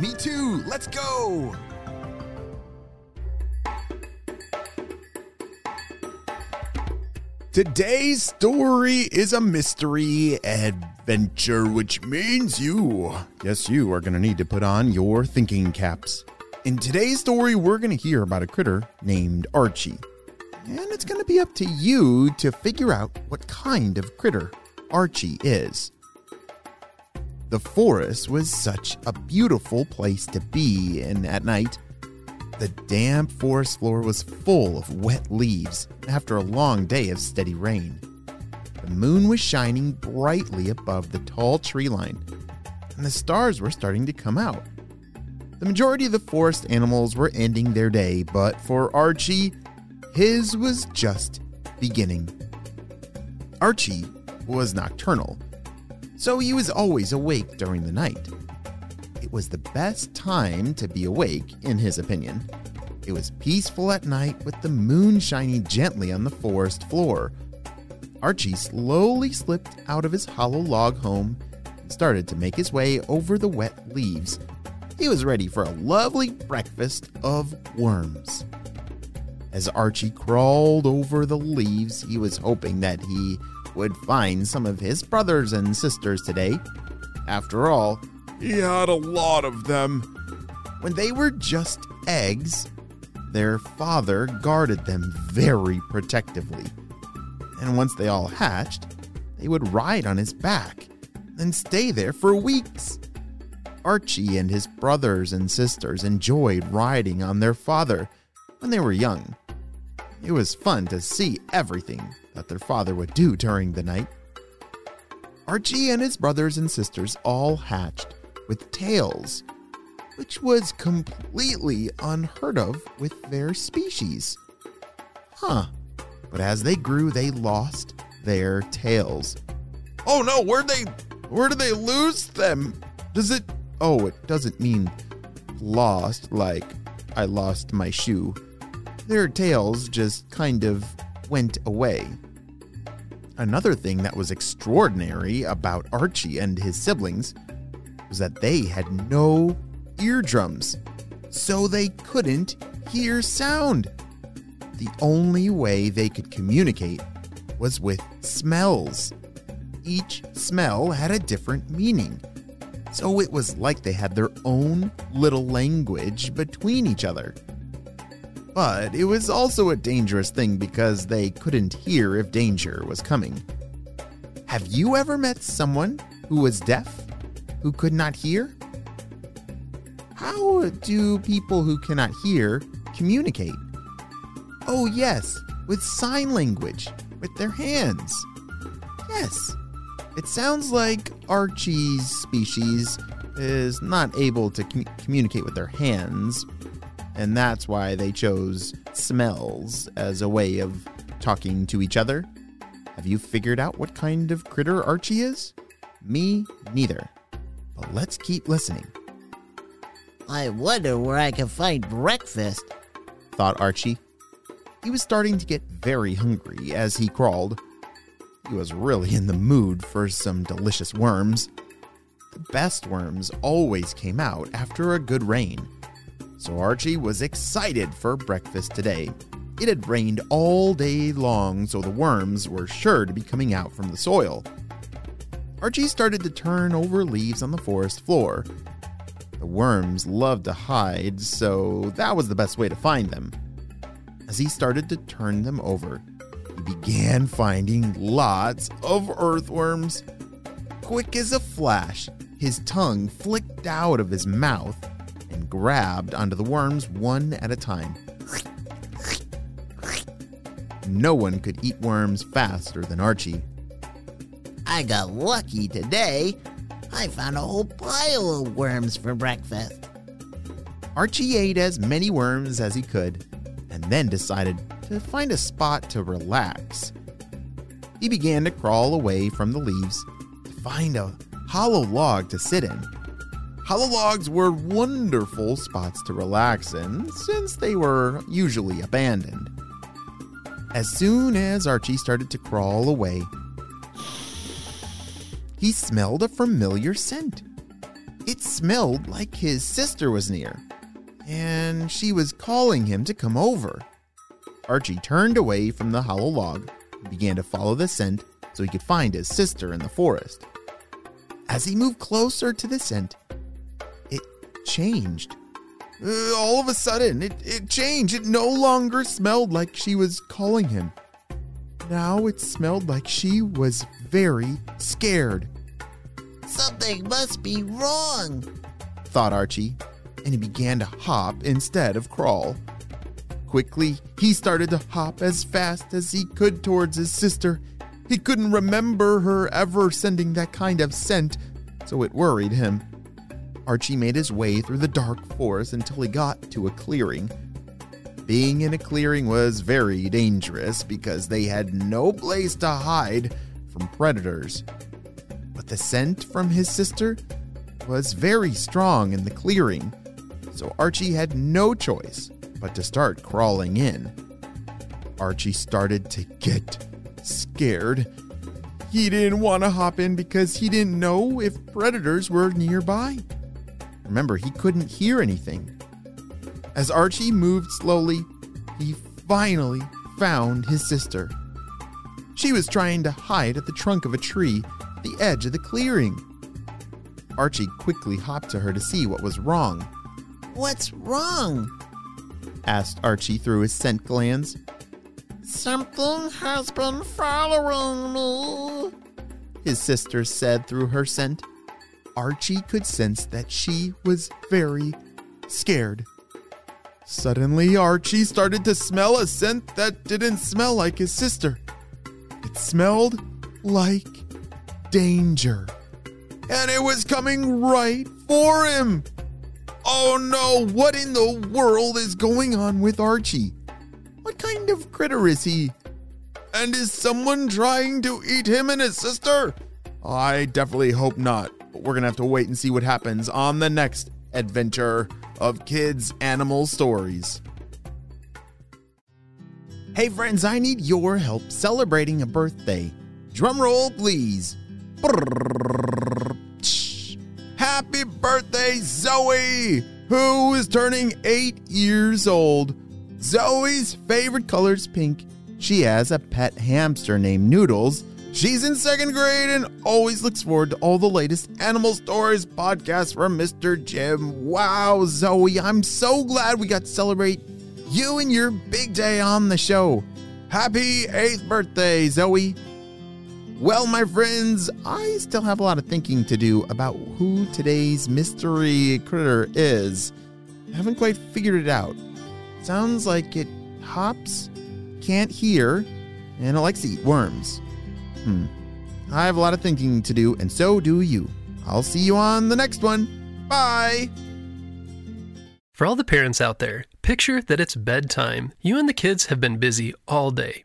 Me too! Let's go! Today's story is a mystery adventure, which means you, yes, you are going to need to put on your thinking caps. In today's story, we're going to hear about a critter named Archey. And it's going to be up to you to figure out what kind of critter Archey is. The forest was such a beautiful place to be in at night. The damp forest floor was full of wet leaves after a long day of steady rain. The moon was shining brightly above the tall tree line, and the stars were starting to come out. The majority of the forest animals were ending their day, but for Archey, his was just beginning. Archey was nocturnal, so he was always awake during the night. It was the best time to be awake, in his opinion. It was peaceful at night with the moon shining gently on the forest floor. Archey slowly slipped out of his hollow log home and started to make his way over the wet leaves. He was ready for a lovely breakfast of worms. As Archey crawled over the leaves, he was hoping that he would find some of his brothers and sisters today. After all, he had a lot of them. When they were just eggs, their father guarded them very protectively. And once they all hatched, they would ride on his back and stay there for weeks. Archey and his brothers and sisters enjoyed riding on their father when they were young. It was fun to see everything that their father would do during the night. Archey and his brothers and sisters all hatched with tails, which was completely unheard of with their species. Huh. But as they grew, they lost their tails. Oh no, where'd they where did they lose them? Does it Oh, it doesn't mean lost like I lost my shoe. Their tails just kind of went away. Another thing that was extraordinary about Archey and his siblings was that they had no eardrums, so they couldn't hear sound. The only way they could communicate was with smells. Each smell had a different meaning, so it was like they had their own little language between each other. But it was also a dangerous thing because they couldn't hear if danger was coming. Have you ever met someone who was deaf, who could not hear? How do people who cannot hear communicate? Oh, yes, with sign language, with their hands. Yes, it sounds like Archey's species is not able to com- communicate with their hands, and that's why they chose smells as a way of talking to each other. Have you figured out what kind of critter Archey is? Me neither. But let's keep listening. I wonder where I can find breakfast. thought Archey. He was starting to get very hungry as he crawled. He was really in the mood for some delicious worms. The best worms always came out after a good rain. So Archey was excited for breakfast today. It had rained all day long, so the worms were sure to be coming out from the soil. Archey started to turn over leaves on the forest floor. The worms loved to hide, so that was the best way to find them. As he started to turn them over, he began finding lots of earthworms. Quick as a flash, his tongue flicked out of his mouth grabbed onto the worms one at a time. No one could eat worms faster than Archey. I got lucky today. I found a whole pile of worms for breakfast. Archey ate as many worms as he could and then decided to find a spot to relax. He began to crawl away from the leaves to find a hollow log to sit in. Hollow logs were wonderful spots to relax in since they were usually abandoned. As soon as Archey started to crawl away, he smelled a familiar scent. It smelled like his sister was near, and she was calling him to come over. Archey turned away from the hollow log and began to follow the scent so he could find his sister in the forest. As he moved closer to the scent, changed. Uh, all of a sudden, it, it changed. It no longer smelled like she was calling him. Now it smelled like she was very scared, Something must be wrong. thought Archey, and he began to hop instead of crawl. Quickly, he started to hop as fast as he could towards his sister. He couldn't remember her ever sending that kind of scent, so it worried him. Archey made his way through the dark forest until he got to a clearing. Being in a clearing was very dangerous because they had no place to hide from predators. But the scent from his sister was very strong in the clearing, so Archey had no choice but to start crawling in. Archey started to get scared. He didn't want to hop in because he didn't know if predators were nearby. Remember, he couldn't hear anything. As Archey moved slowly, he finally found his sister. She was trying to hide at the trunk of a tree the edge of the clearing. Archey quickly hopped to her to see what was wrong. What's wrong? asked Archey through his scent glands. Something has been following me. His sister said through her scent. Archey could sense that she was very scared. Suddenly, Archey started to smell a scent that didn't smell like his sister. It smelled like danger. And it was coming right for him. Oh no, what in the world is going on with Archey? What kind of critter is he? And is someone trying to eat him and his sister? I definitely hope not, but we're gonna have to wait and see what happens on the next adventure of Kids Animal Stories. Hey friends, I need your help celebrating a birthday. Drum roll, please. Happy birthday, Zoe, who is turning eight years old. Zoe's favorite color is pink. She has a pet hamster named Noodles. She's in second grade and always looks forward to all the latest animal stories podcasts from Mr. Jim. Wow, Zoe, I'm so glad we got to celebrate you and your big day on the show. Happy eighth birthday, Zoe. Well, my friends, I still have a lot of thinking to do about who today's mystery critter is. I haven't quite figured it out. Sounds like it hops, can't hear, and it likes to eat worms. Hmm. I have a lot of thinking to do, and so do you. I'll see you on the next one. Bye! For all the parents out there, picture that it's bedtime. You and the kids have been busy all day.